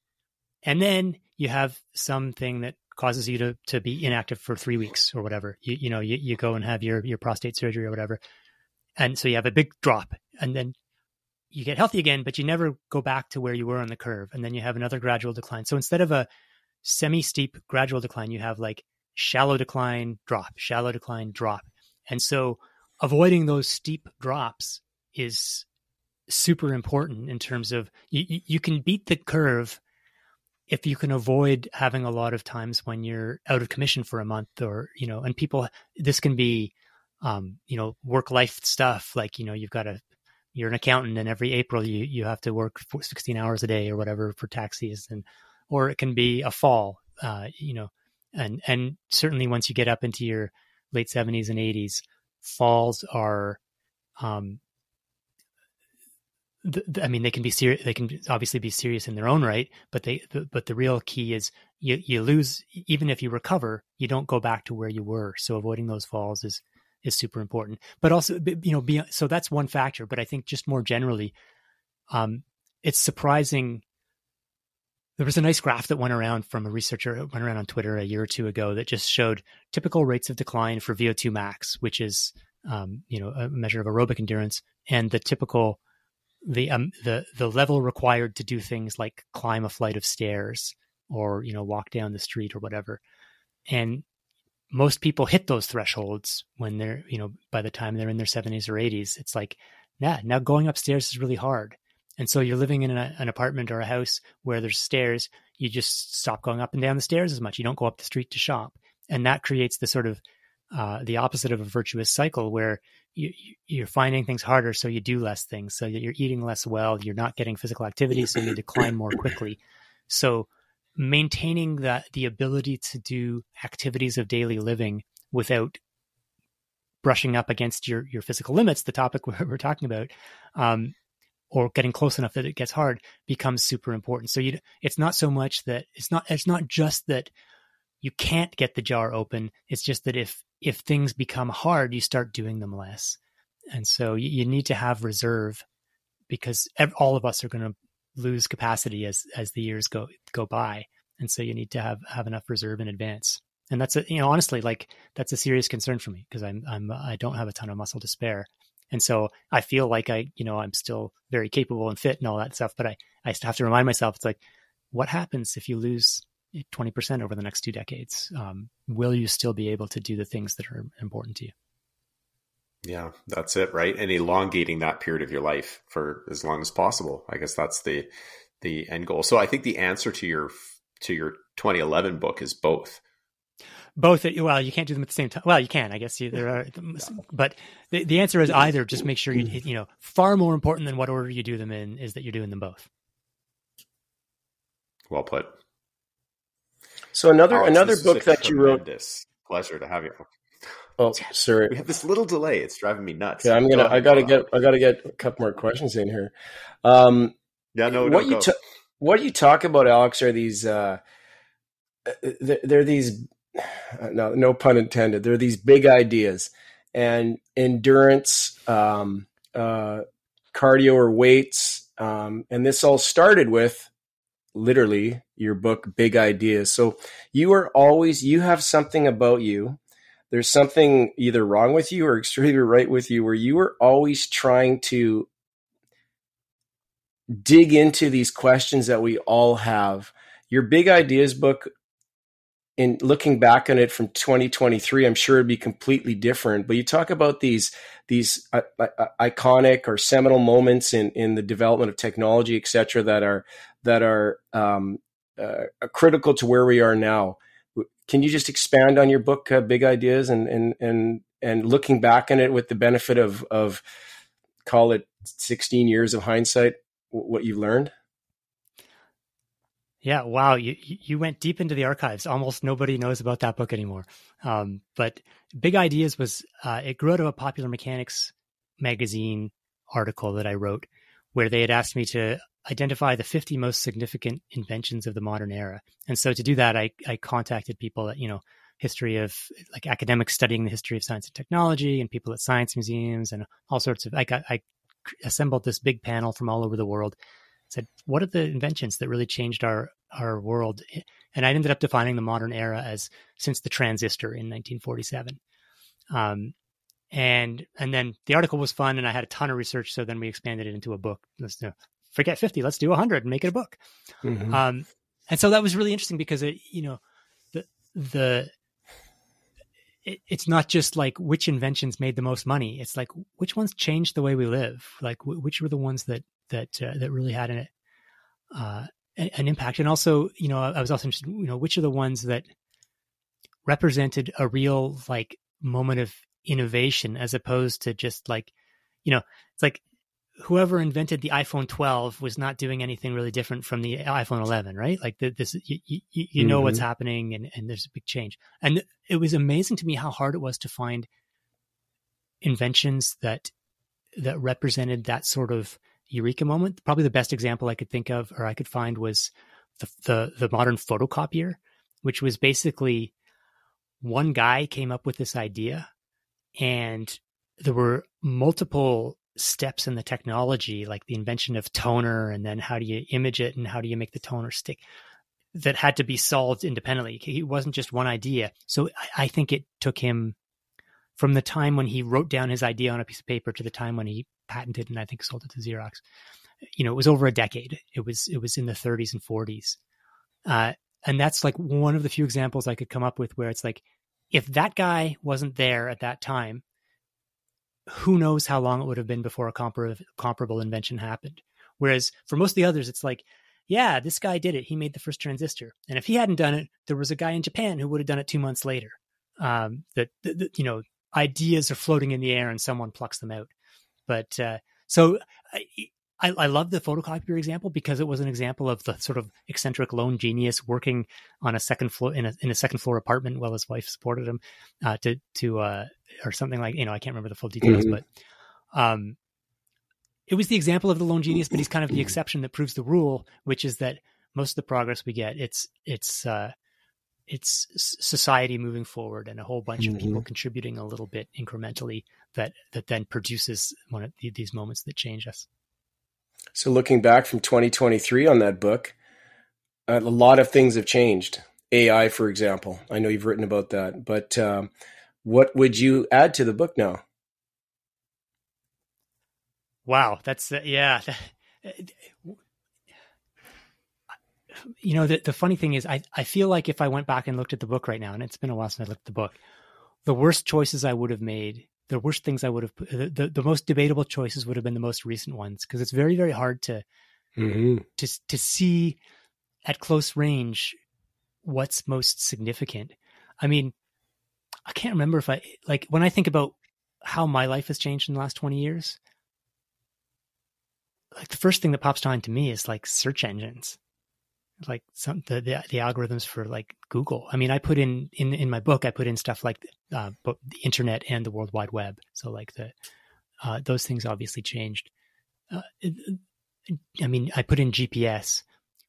And then you have something that causes you to, to be inactive for three weeks or whatever. You, you know, you, you go and have your, your prostate surgery or whatever. And so you have a big drop and then you get healthy again, but you never go back to where you were on the curve. And then you have another gradual decline. So instead of a semi steep gradual decline, you have like shallow decline, drop, shallow decline, drop. And so avoiding those steep drops is super important in terms of you, you can beat the curve if you can avoid having a lot of times when you're out of commission for a month or you know and people this can be um you know work life stuff like you know you've got a you're an accountant and every april you you have to work 16 hours a day or whatever for tax season or it can be a fall uh you know and and certainly once you get up into your late 70s and 80s, falls are, um, the, the, I mean, they can be serious. They can obviously be serious in their own right, but they, the, but the real key is you, you lose, even if you recover, you don't go back to where you were. So avoiding those falls is, is super important, but also, you know, be, so that's one factor, but I think just more generally, um, it's surprising there was a nice graph that went around from a researcher went around on Twitter a year or two ago that just showed typical rates of decline for VO2 max, which is um, you know a measure of aerobic endurance, and the typical the um, the the level required to do things like climb a flight of stairs or you know walk down the street or whatever. And most people hit those thresholds when they're you know by the time they're in their 70s or 80s. It's like, yeah, now going upstairs is really hard and so you're living in an apartment or a house where there's stairs. You just stop going up and down the stairs as much. You don't go up the street to shop. And that creates the sort of uh, the opposite of a virtuous cycle where you, you're finding things harder, so you do less things. So you're eating less well. You're not getting physical activity, so you decline more quickly. So maintaining that the ability to do activities of daily living without brushing up against your your physical limits, the topic we're, we're talking about, um, or getting close enough that it gets hard becomes super important. So you, it's not so much that it's not, it's not just that you can't get the jar open. It's just that if, if things become hard, you start doing them less. And so you, you need to have reserve because all of us are going to lose capacity as, as the years go, go by. And so you need to have, have enough reserve in advance. And that's a, you know, honestly, like that's a serious concern for me because I'm, I'm, I don't have a ton of muscle to spare. And so I feel like I, you know, I'm still very capable and fit and all that stuff. But I, I still have to remind myself, it's like, what happens if you lose 20% over the next two decades? Um, will you still be able to do the things that are important to you? Yeah, that's it, right? And elongating that period of your life for as long as possible. I guess that's the the end goal. So I think the answer to your to your 2011 book is both both well you can't do them at the same time well you can i guess you, there are but the, the answer is either just make sure you you know far more important than what order you do them in is that you're doing them both. Well put. So another Alex, another book that you wrote this pleasure to have you. Oh sorry. we have this little delay. It's driving me nuts. Yeah i'm gonna i gotta get i gotta get a couple more questions in here. Um yeah no what you ta- what you talk about alex are these uh they're these no, no pun intended. There are these big ideas, and endurance, um, uh, cardio or weights, um, and this all started with literally your book, Big Ideas. So you are always you have something about you. There's something either wrong with you or extremely right with you, where you are always trying to dig into these questions that we all have. Your Big Ideas book in looking back on it from 2023 i'm sure it'd be completely different. But you talk about these these uh, uh, uh, iconic or seminal moments in in the development of technology et cetera that are that are um, uh, critical to where we are now. Can you just expand on your book uh, big ideas and and and and looking back on it with the benefit of of call it 16 years of hindsight what you've learned yeah, wow, you you went deep into the archives. Almost nobody knows about that book anymore. Um, but Big Ideas was uh, it grew out of a Popular Mechanics magazine article that I wrote, where they had asked me to identify the 50 most significant inventions of the modern era. And so to do that, I I contacted people at you know history of like academics studying the history of science and technology, and people at science museums, and all sorts of. I, I assembled this big panel from all over the world said, what are the inventions that really changed our our world? And I ended up defining the modern era as since the transistor in 1947. Um, and and then the article was fun, and I had a ton of research. So then we expanded it into a book. Let's forget 50, let's do 100 and make it a book. Mm-hmm. Um, and so that was really interesting because it, you know, the the it, it's not just like which inventions made the most money. It's like which ones changed the way we live. Like w- which were the ones that that uh, that really had an uh, an impact. And also, you know, I was also interested, you know, which are the ones that represented a real like moment of innovation as opposed to just like, you know, it's like whoever invented the iPhone 12 was not doing anything really different from the iPhone 11, right? Like the, this, you, you, you know mm-hmm. what's happening, and, and there's a big change. And it was amazing to me how hard it was to find inventions that that represented that sort of eureka moment. Probably the best example I could think of or I could find was the the, the modern photocopier, which was basically one guy came up with this idea and there were multiple steps in the technology, like the invention of toner, and then how do you image it and how do you make the toner stick, that had to be solved independently. It wasn't just one idea. So I, I think it took him from the time when he wrote down his idea on a piece of paper to the time when he patented and I think sold it to Xerox. You know, it was over a decade. It was it was in the 30s and 40s, uh, and that's like one of the few examples I could come up with where it's like, if that guy wasn't there at that time, who knows how long it would have been before a compar- comparable invention happened. Whereas for most of the others, it's like, yeah, this guy did it. He made the first transistor, and if he hadn't done it, there was a guy in Japan who would have done it two months later. Um, that, you know, ideas are floating in the air and someone plucks them out. But uh, so I, I, love the photocopier example because it was an example of the sort of eccentric lone genius working on a second floor in a in a second floor apartment while his wife supported him uh, to to uh, or something like you know I can't remember the full details, mm-hmm. but um, it was the example of the lone genius, but he's kind of the exception that proves the rule, which is that most of the progress we get it's it's uh, it's society moving forward and a whole bunch mm-hmm. of people mm-hmm. contributing a little bit incrementally that that then produces one of these moments that change us. So looking back from 2023 on that book, a lot of things have changed. AI, for example, I know you've written about that, but um, what would you add to the book now? Wow, that's uh, yeah. you know, the, the funny thing is, I, I feel like if I went back and looked at the book right now, and it's been a while since I looked at the book, the worst choices I would have made, the worst things I would have, the, the, the most debatable choices would have been the most recent ones because it's very, very hard to, mm-hmm. to, to see at close range what's most significant. I mean, I can't remember if I, like, when I think about how my life has changed in the last 20 years, like the first thing that pops to mind to me is like search engines like some the, the, the algorithms for like Google. I mean, I put in in in my book, I put in stuff like uh, the internet and the World Wide Web. So like the uh, those things obviously changed. Uh, I mean, I put in GPS,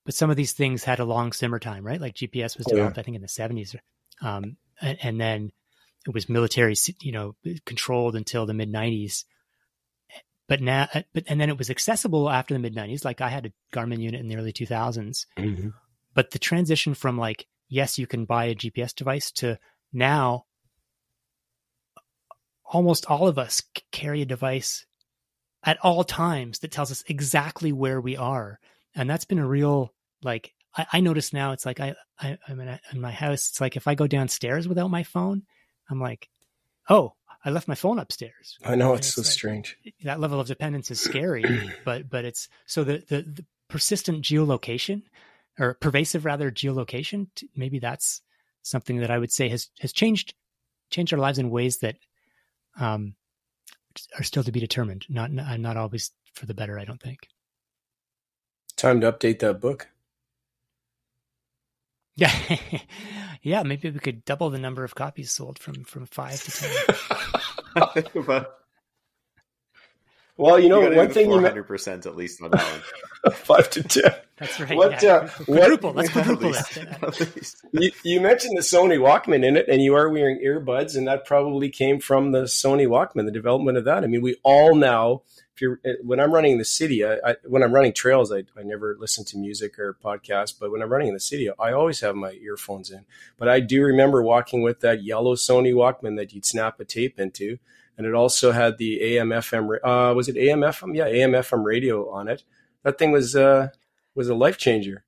but some of these things had a long simmer time, right? Like GPS was developed, yeah. I think, in the seventies, um, and, and then it was military, you know, controlled until the mid nineties but now, uh, but and then it was accessible after the mid '90s. Like I had a Garmin unit in the early 2000s, mm-hmm. but the transition from like yes, you can buy a GPS device to now, almost all of us carry a device at all times that tells us exactly where we are, and that's been a real like. I, I notice now it's like I, I I'm in, a, in my house. It's like if I go downstairs without my phone, I'm like, oh, I left my phone upstairs. I know it's, it's so like, strange. That level of dependence is scary, but but it's so the, the the persistent geolocation or pervasive rather geolocation. Maybe that's something that I would say has has changed changed our lives in ways that um, are still to be determined. Not not always for the better. I don't think. Time to update that book. Yeah, yeah. Maybe we could double the number of copies sold from from five to ten. well, you know, you one thing you hundred percent at least on that one. five to ten. That's right. What, yeah. uh, quadruple. Let's quadruple that. you, you mentioned the Sony Walkman in it, and you are wearing earbuds, and that probably came from the Sony Walkman, the development of that. I mean, we all now if you're uh, when I'm running the city, I, I, when I'm running trails, I, I never listen to music or podcasts. But when I'm running in the city, I always have my earphones in. But I do remember walking with that yellow Sony Walkman that you'd snap a tape into, and it also had the AM/FM. Uh, was it AM/FM? Yeah, AM/FM radio on it. That thing was uh, was a life changer.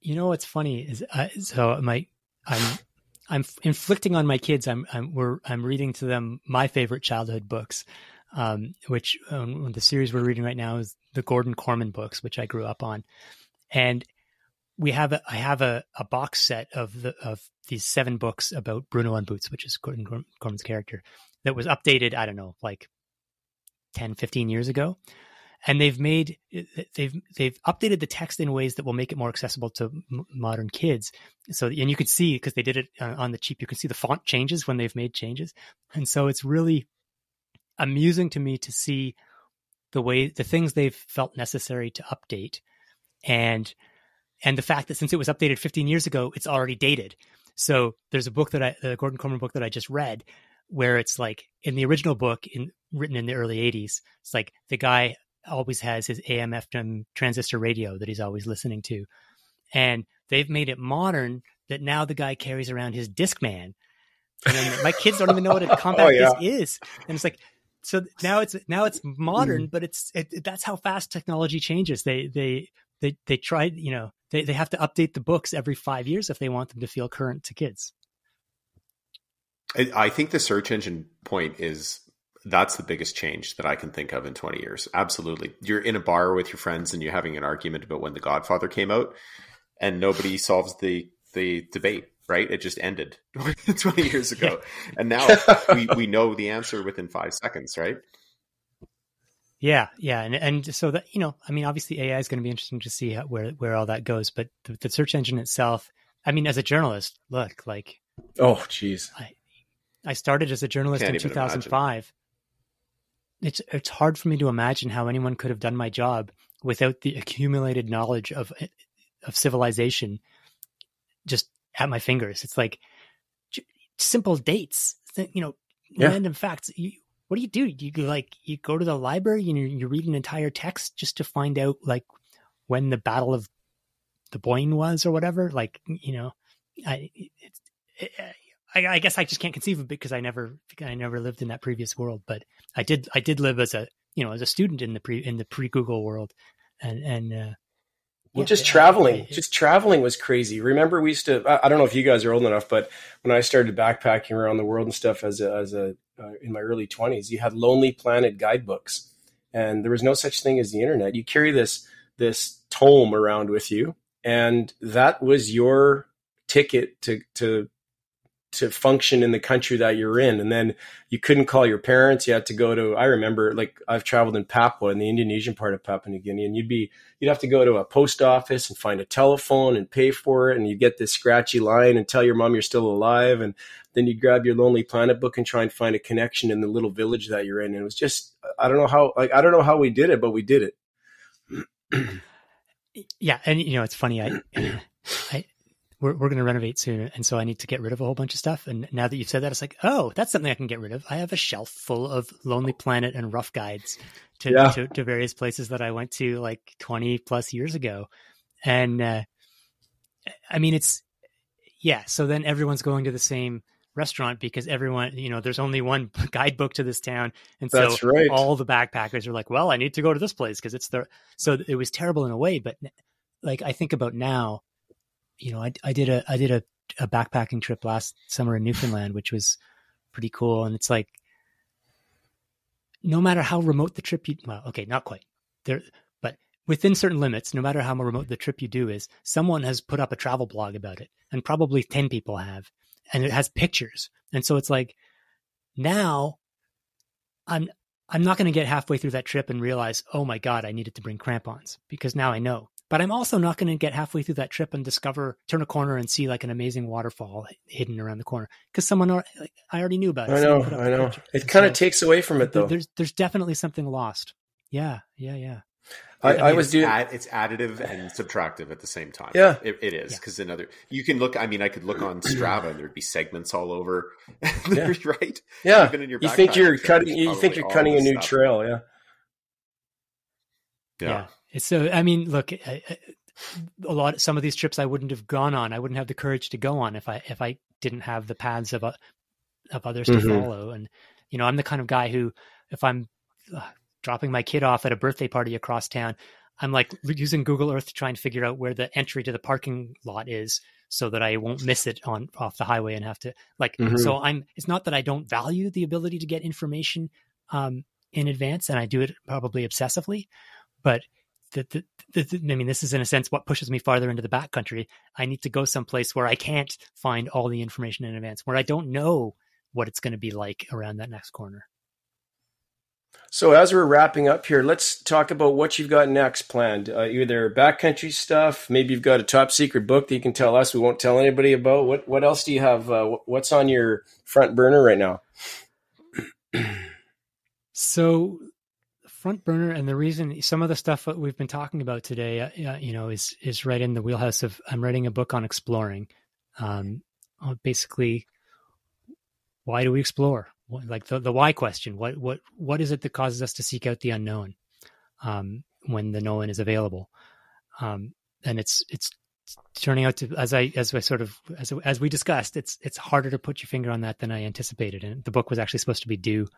You know what's funny is uh, so my I'm I'm inflicting on my kids. I'm I'm we're I'm reading to them my favorite childhood books um, which um, the series we're reading right now is the Gordon Korman books, which I grew up on, and we have a, I have a, a box set of the of these seven books about Bruno and Boots, which is Gordon Korman's character, that was updated. I don't know, like 10, 15 years ago. And they've made they've they've updated the text in ways that will make it more accessible to m- modern kids. So and you can see because they did it uh, on the cheap, you can see the font changes when they've made changes, and so it's really amusing to me to see the way the things they've felt necessary to update, and and the fact that since it was updated 15 years ago, it's already dated. So there's a book that I, the Gordon Korman book that I just read, where it's like in the original book in written in the early 80s, it's like the guy always has his AM FM transistor radio that he's always listening to. And they've made it modern that now the guy carries around his Discman. And my kids don't even know what a compact oh, yeah. disc is. And it's like, so now it's now it's modern, mm. but it's it, that's how fast technology changes. They they they they try you know they they have to update the books every five years if they want them to feel current to kids. I think the search engine point is that's the biggest change that I can think of in 20 years. Absolutely. You're in a bar with your friends and you're having an argument about when The Godfather came out and nobody solves the the debate, right? It just ended 20 years ago. And now we, we know the answer within 5 seconds, right? Yeah, yeah, and and so that you know, I mean, obviously AI is going to be interesting to see how, where where all that goes. But the, the, search engine itself, I mean, as a journalist, look like, oh, jeez, I I started as a journalist Can't in 2005, it's it's hard for me to imagine how anyone could have done my job without the accumulated knowledge of eh, of civilization just at my fingers. It's like simple dates, you know, yeah. random facts. You, what do you do? You like you go to the library and you, you read an entire text just to find out like when the Battle of the Boyne was or whatever. Like you know, I it's, it, I, I, guess I just can't conceive of it because I never I never lived in that previous world. But I did I did live as a you know as a student in the pre in the pre Google world, and and uh, well, yeah, just traveling, it, just traveling was crazy. Remember, we used to. I, I, don't know if you guys are old enough, but when I started backpacking around the world and stuff as a, as a uh, in my early twenties, you had Lonely Planet guidebooks, and there was no such thing as the internet. You carry this this tome around with you, and that was your ticket to to to function in the country that you're in. And then you couldn't call your parents. You had to go to, I remember like I've traveled in Papua in the Indonesian part of Papua New Guinea and you'd be, you'd have to go to a post office and find a telephone and pay for it. And you get this scratchy line and tell your mom you're still alive. And then you grab your Lonely Planet book and try and find a connection in the little village that you're in. And it was just, I don't know how, like, I don't know how we did it, but we did it. yeah. And, you know, it's funny. I, I, we're, we're going to renovate soon. And so I need to get rid of a whole bunch of stuff. And now that you've said that, it's like, oh, that's something I can get rid of. I have a shelf full of Lonely Planet and rough guides to, yeah. to, to, various places that I went to like 20 plus years ago. And, uh, I mean, it's, yeah. So then everyone's going to the same restaurant because everyone, you know, there's only one guidebook to this town. And so right. all the backpackers are like, well, I need to go to this place because it's the, so it was terrible in a way. But like, I think about now, you know, I, I did a I did a, a backpacking trip last summer in Newfoundland, which was pretty cool. And it's like, no matter how remote the trip you well, okay, not quite there, but within certain limits, no matter how remote the trip you do is, someone has put up a travel blog about it, and probably ten people have, and it has pictures. And so it's like, now, I'm I'm not going to get halfway through that trip and realize, oh my god, I needed to bring crampons because now I know. But I'm also not going to get halfway through that trip and discover, turn a corner and see like an amazing waterfall hidden around the corner because someone like, I already knew about it. I know, I know. It kind of so, takes away from it though. There's there's definitely something lost. Yeah, yeah, yeah. I, I, mean, I was doing add, it's additive and subtractive at the same time. Yeah, it, it is because yeah. another you can look. I mean, I could look on Strava and there'd be segments all over. yeah. right. Yeah, Even in your you think you're cutting. You think you're cutting a new stuff. trail. Yeah. Yeah. yeah. So I mean, look, I, a lot some of these trips I wouldn't have gone on. I wouldn't have the courage to go on if I if I didn't have the paths of uh, of others mm-hmm. to follow. And you know, I'm the kind of guy who, if I'm uh, dropping my kid off at a birthday party across town, I'm like using Google Earth to try and figure out where the entry to the parking lot is, so that I won't miss it on off the highway and have to like. Mm-hmm. So I'm. It's not that I don't value the ability to get information um, in advance, and I do it probably obsessively, but the, the, the, I mean, this is in a sense what pushes me farther into the backcountry. I need to go someplace where I can't find all the information in advance, where I don't know what it's going to be like around that next corner. So as we're wrapping up here, let's talk about what you've got next planned. Uh, either backcountry stuff, maybe you've got a top secret book that you can tell us. We won't tell anybody about. What What else do you have? Uh, what's on your front burner right now? so, front burner, and the reason some of the stuff that we've been talking about today, uh, you know, is is right in the wheelhouse of I'm writing a book on exploring. Um, basically, why do we explore? like the, the why question what what what is it that causes us to seek out the unknown um, when the known is available um, and it's it's turning out to as i as i sort of as as we discussed it's it's harder to put your finger on that than i anticipated and the book was actually supposed to be due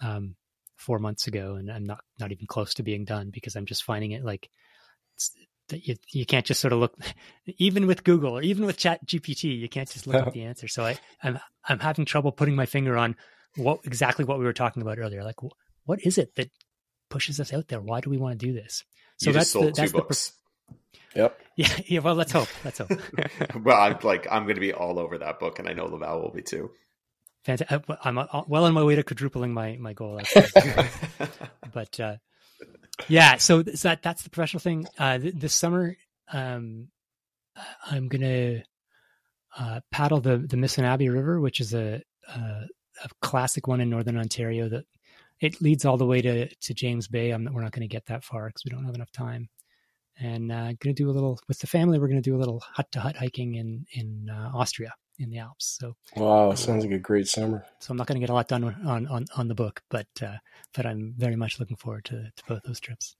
um, four months ago and i'm not not even close to being done because i'm just finding it like that you, you can't just sort of look even with google or even with chat gpt you can't just look up the answer so i i'm i'm having trouble putting my finger on what exactly what we were talking about earlier like what is it that pushes us out there why do we want to do this so you that's the, that's the books. Yep. Yeah. Yeah. Well, let's hope. Let's hope. well, I'm like, I'm going to be all over that book, and I know Laval will be too. Fantastic. I'm well on my way to quadrupling my my goal. but uh, yeah, so that that's the professional thing. Uh, th- this summer, um, I'm gonna uh, paddle the the Missinaibi River, which is a, a, a classic one in northern Ontario. That it leads all the way to to James Bay. I'm, we're not going to get that far because we don't have enough time. And uh, going to do a little with the family. We're going to do a little hut to hut hiking in in uh, Austria in the Alps. So wow, sounds like a great summer. So I'm not going to get a lot done on on on the book, but uh, but I'm very much looking forward to to both those trips.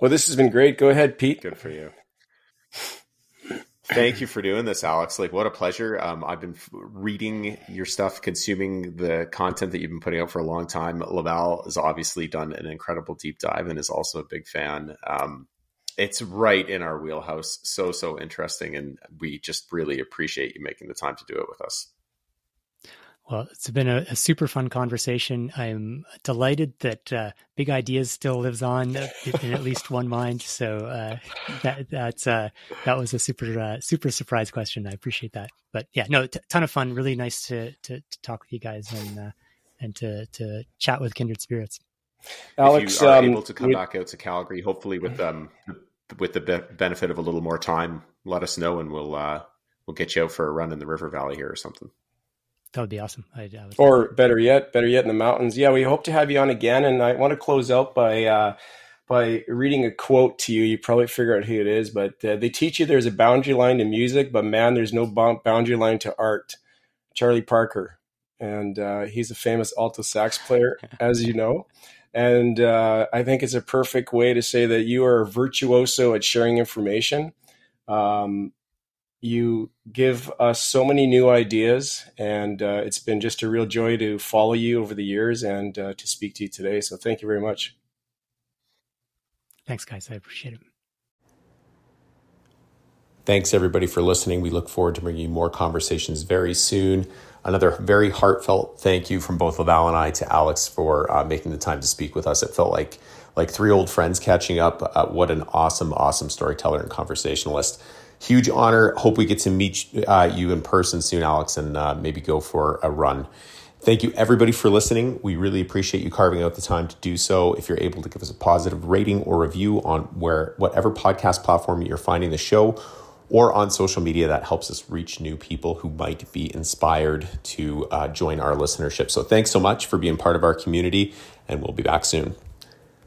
Well, this has been great. Go ahead, Pete. Good for you. Thank you for doing this, Alex. Like, what a pleasure. Um, I've been reading your stuff, consuming the content that you've been putting out for a long time. Laval has obviously done an incredible deep dive and is also a big fan. Um, it's right in our wheelhouse. So, so interesting. And we just really appreciate you making the time to do it with us. Well, it's been a, a super fun conversation. I'm delighted that uh, Big Ideas still lives on in at least one mind. So uh, that that's uh, that was a super uh, super surprise question. I appreciate that. But yeah, no, t- ton of fun. Really nice to, to, to talk with you guys and uh, and to to chat with kindred spirits. Alex, if you are um, able to come we, back out to Calgary, hopefully with um with the be- benefit of a little more time, let us know and we'll uh, we'll get you out for a run in the River Valley here or something. That would be awesome. I, I would or better yet, better yet in the mountains. Yeah, we hope to have you on again, and I want to close out by uh, by reading a quote to you. You probably figure out who it is, but uh, they teach you there's a boundary line to music, but man, there's no boundary line to art. Charlie Parker, and uh, he's a famous alto sax player, as you know. And uh, I think it's a perfect way to say that you are a virtuoso at sharing information. Um, you give us so many new ideas, and uh, it's been just a real joy to follow you over the years and uh, to speak to you today. So thank you very much. Thanks, guys. I appreciate it. Thanks, everybody, for listening. We look forward to bringing you more conversations very soon. Another very heartfelt thank you from both Laval and I to Alex for uh, making the time to speak with us. It felt like like three old friends catching up. Uh, what an awesome, awesome storyteller and conversationalist huge honor. Hope we get to meet uh, you in person soon, Alex, and uh, maybe go for a run. Thank you, everybody, for listening. We really appreciate you carving out the time to do so. If you're able to give us a positive rating or review on where whatever podcast platform you're finding the show, or on social media, that helps us reach new people who might be inspired to uh, join our listenership. So, thanks so much for being part of our community, and we'll be back soon.